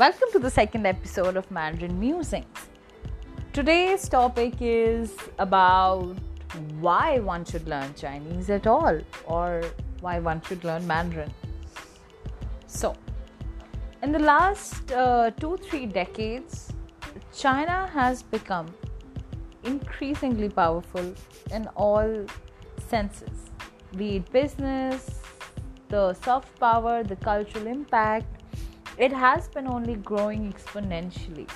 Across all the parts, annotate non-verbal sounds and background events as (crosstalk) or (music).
Welcome to the second episode of Mandarin Musings. Today's topic is about why one should learn Chinese at all or why one should learn Mandarin. So, in the last uh, two, three decades, China has become increasingly powerful in all senses be it business, the soft power, the cultural impact. It has been only growing exponentially.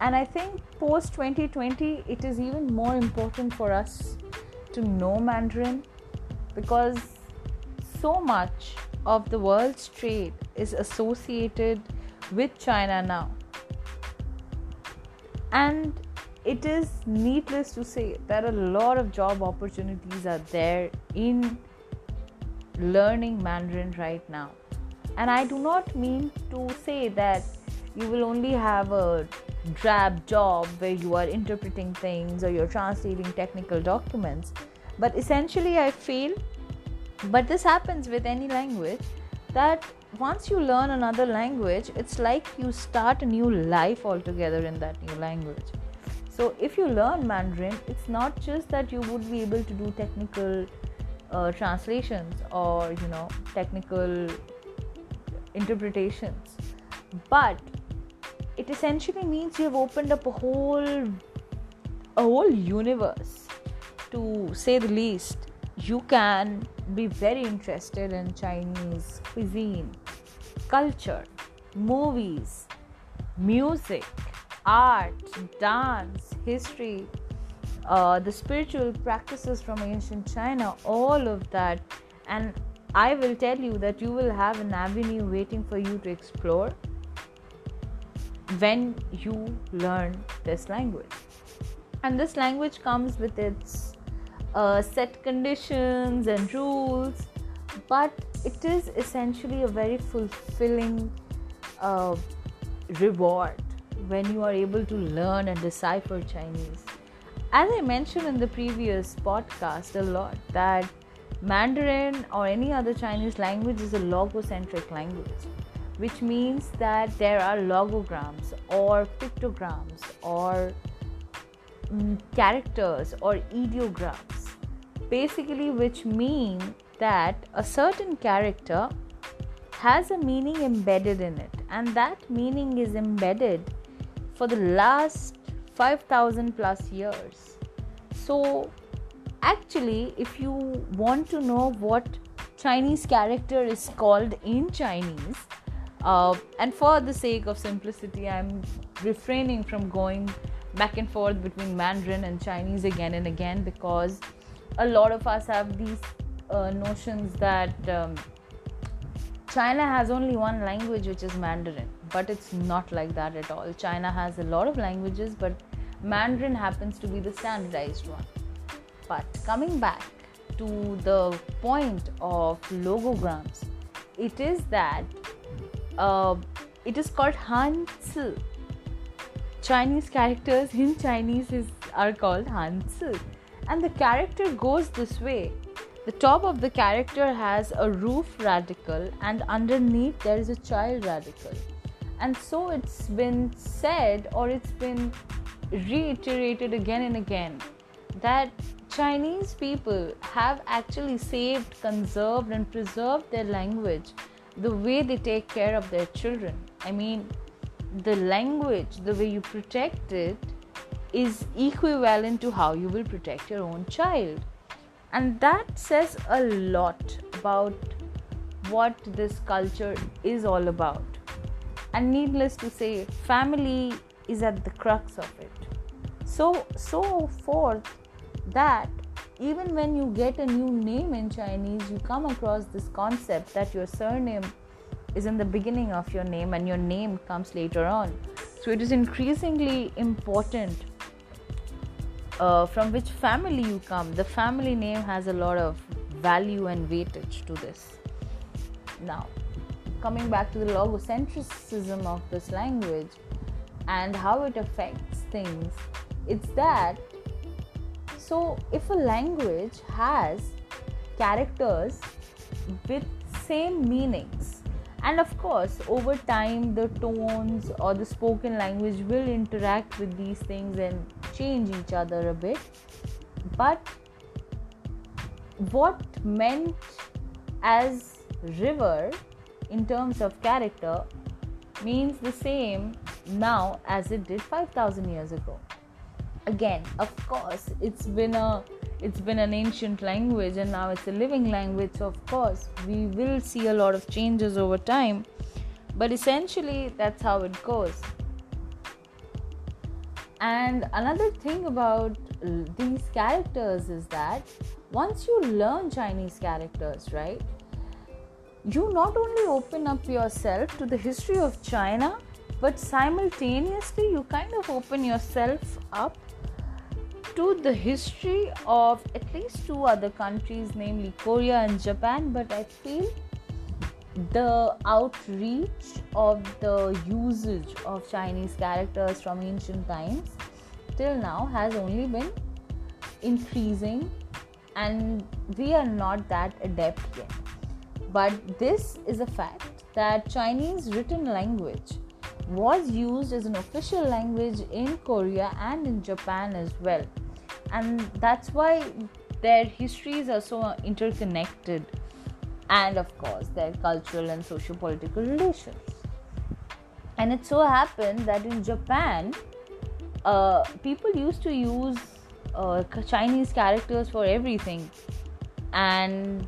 And I think post 2020, it is even more important for us to know Mandarin because so much of the world's trade is associated with China now. And it is needless to say that a lot of job opportunities are there in learning Mandarin right now. And I do not mean to say that you will only have a drab job where you are interpreting things or you're translating technical documents. But essentially, I feel, but this happens with any language, that once you learn another language, it's like you start a new life altogether in that new language. So, if you learn Mandarin, it's not just that you would be able to do technical uh, translations or you know technical interpretations, but it essentially means you have opened up a whole a whole universe to say the least you can be very interested in chinese cuisine culture movies music art, dance, history, uh, the spiritual practices from ancient China, all of that. And I will tell you that you will have an avenue waiting for you to explore when you learn this language. And this language comes with its uh, set conditions and rules, but it is essentially a very fulfilling uh, reward when you are able to learn and decipher Chinese. As I mentioned in the previous podcast a lot, that Mandarin or any other Chinese language is a logocentric language, which means that there are logograms or pictograms or mm, characters or ideograms, basically, which mean that a certain character has a meaning embedded in it, and that meaning is embedded for the last 5000 plus years. So, actually, if you want to know what Chinese character is called in Chinese, uh, and for the sake of simplicity, I'm refraining from going back and forth between Mandarin and Chinese again and again because a lot of us have these uh, notions that um, China has only one language, which is Mandarin but it's not like that at all. China has a lot of languages, but Mandarin happens to be the standardized one. But coming back to the point of logograms, it is that uh, it is called Hanzi. Chinese characters in Chinese is, are called Hanzi, and the character goes this way. The top of the character has a roof radical, and underneath there is a child radical and so it's been said or it's been reiterated again and again that Chinese people have actually saved, conserved, and preserved their language the way they take care of their children. I mean, the language, the way you protect it, is equivalent to how you will protect your own child. And that says a lot about what this culture is all about. And needless to say, family is at the crux of it. So, so forth that even when you get a new name in Chinese, you come across this concept that your surname is in the beginning of your name and your name comes later on. So it is increasingly important uh, from which family you come. The family name has a lot of value and weightage to this. Now, coming back to the logocentrism of this language and how it affects things, it's that so if a language has characters with same meanings and of course over time the tones or the spoken language will interact with these things and change each other a bit. But what meant as river in terms of character means the same now as it did 5000 years ago again of course it's been a it's been an ancient language and now it's a living language so of course. We will see a lot of changes over time but essentially that's how it goes. And another thing about these characters is that once you learn chinese characters right you not only open up yourself to the history of china but simultaneously you kind of open yourself up to the history of at least two other countries, namely Korea and Japan, but I feel the outreach of the usage of Chinese characters from ancient times till now has only been increasing, and we are not that adept yet. But this is a fact that Chinese written language was used as an official language in Korea and in Japan as well. And that's why their histories are so interconnected and of course their cultural and socio-political relations. And it so happened that in japan uh, people used to use uh, chinese characters for everything. And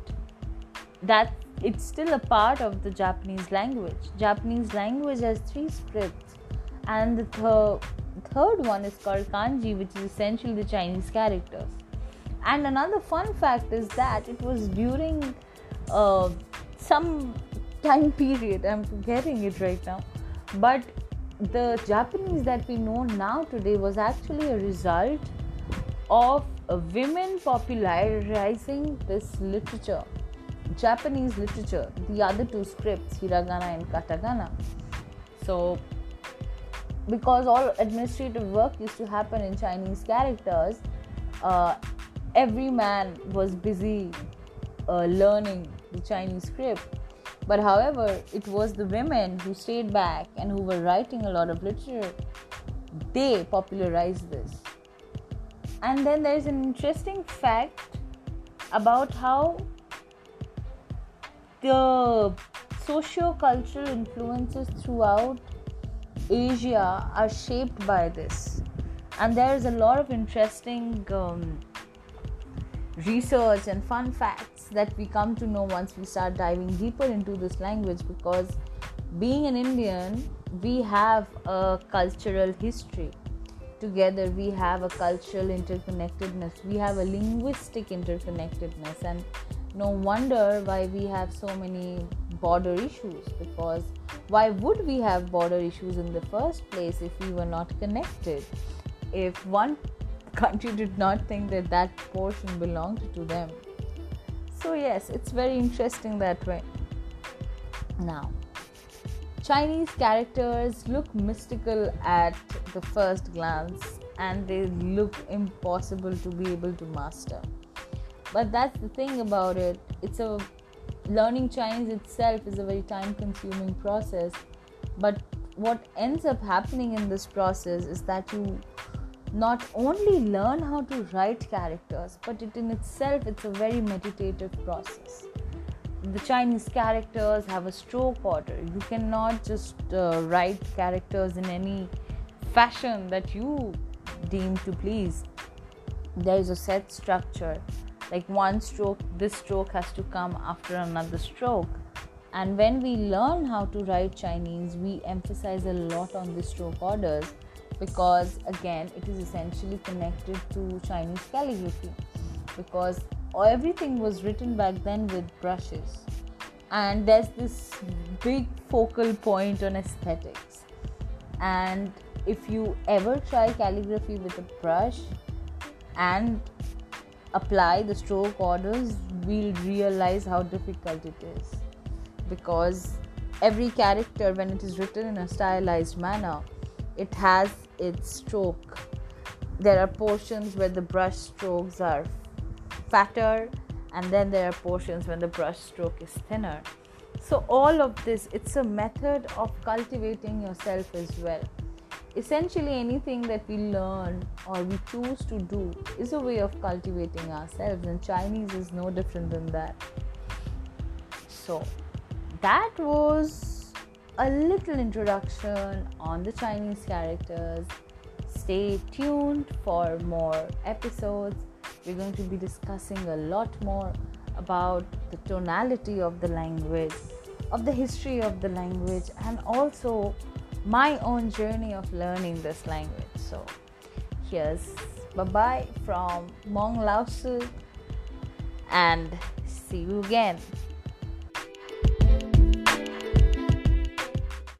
that it's still a part of the japanese language japanese language has three scripts and the th- third one is called kanji, which is essentially the Chinese characters. And another fun fact is that it was during uh, some time period, I'm forgetting it right now, but the Japanese that we know now today was actually a result of women popularizing this literature, Japanese literature, the other two scripts, hiragana and katakana. So because all administrative work used to happen in Chinese characters, uh, every man was busy uh, learning the Chinese script. But however, it was the women who stayed back and who were writing a lot of literature. They popularized this. And then there's an interesting fact about how the socio cultural influences throughout Asia are shaped by this. And there's a lot of interesting um, research and fun facts that we come to know once we start diving deeper into this language because being an Indian, we have a cultural history. Together, we have a cultural interconnectedness, we have a linguistic interconnectedness, and no wonder why we have so many border issues because why would we have border issues in the first place if we were not connected? If one (laughs) country did not think that that portion belonged to them. So, yes, it's very interesting that way. Now, Chinese characters look mystical at the first glance and they look impossible to be able to master. But that's the thing about it. It's a learning Chinese itself is a very time consuming process. But what ends up happening in this process is that you not only learn how to write characters, but it in itself it's a very meditative process. The Chinese characters have a stroke order. You cannot just uh, write characters in any fashion that you deem to please. There is a set structure like one stroke this stroke has to come after another stroke. And when we learn how to write chinese we emphasize a lot on the stroke orders because again it is essentially connected to chinese calligraphy because everything was written back then with brushes. And there's this big focal point on aesthetics. And if you ever try calligraphy with a brush and apply the stroke orders, we'll realize how difficult it is. Because every character, when it is written in a stylized manner, it has its stroke. There are portions where the brush strokes are fatter, and then there are portions when the brush stroke is thinner. so all of this it's a method of cultivating yourself as well essentially anything that we learn or we choose to do is a way of cultivating ourselves and chinese is no different than that. So that was a little introduction on the chinese characters. Stay tuned for more episodes. We're going to be discussing a lot more about the tonality of the language of the history of the language and also my own journey of learning this language. So, here's bye bye from Mong Lao Su and see you again.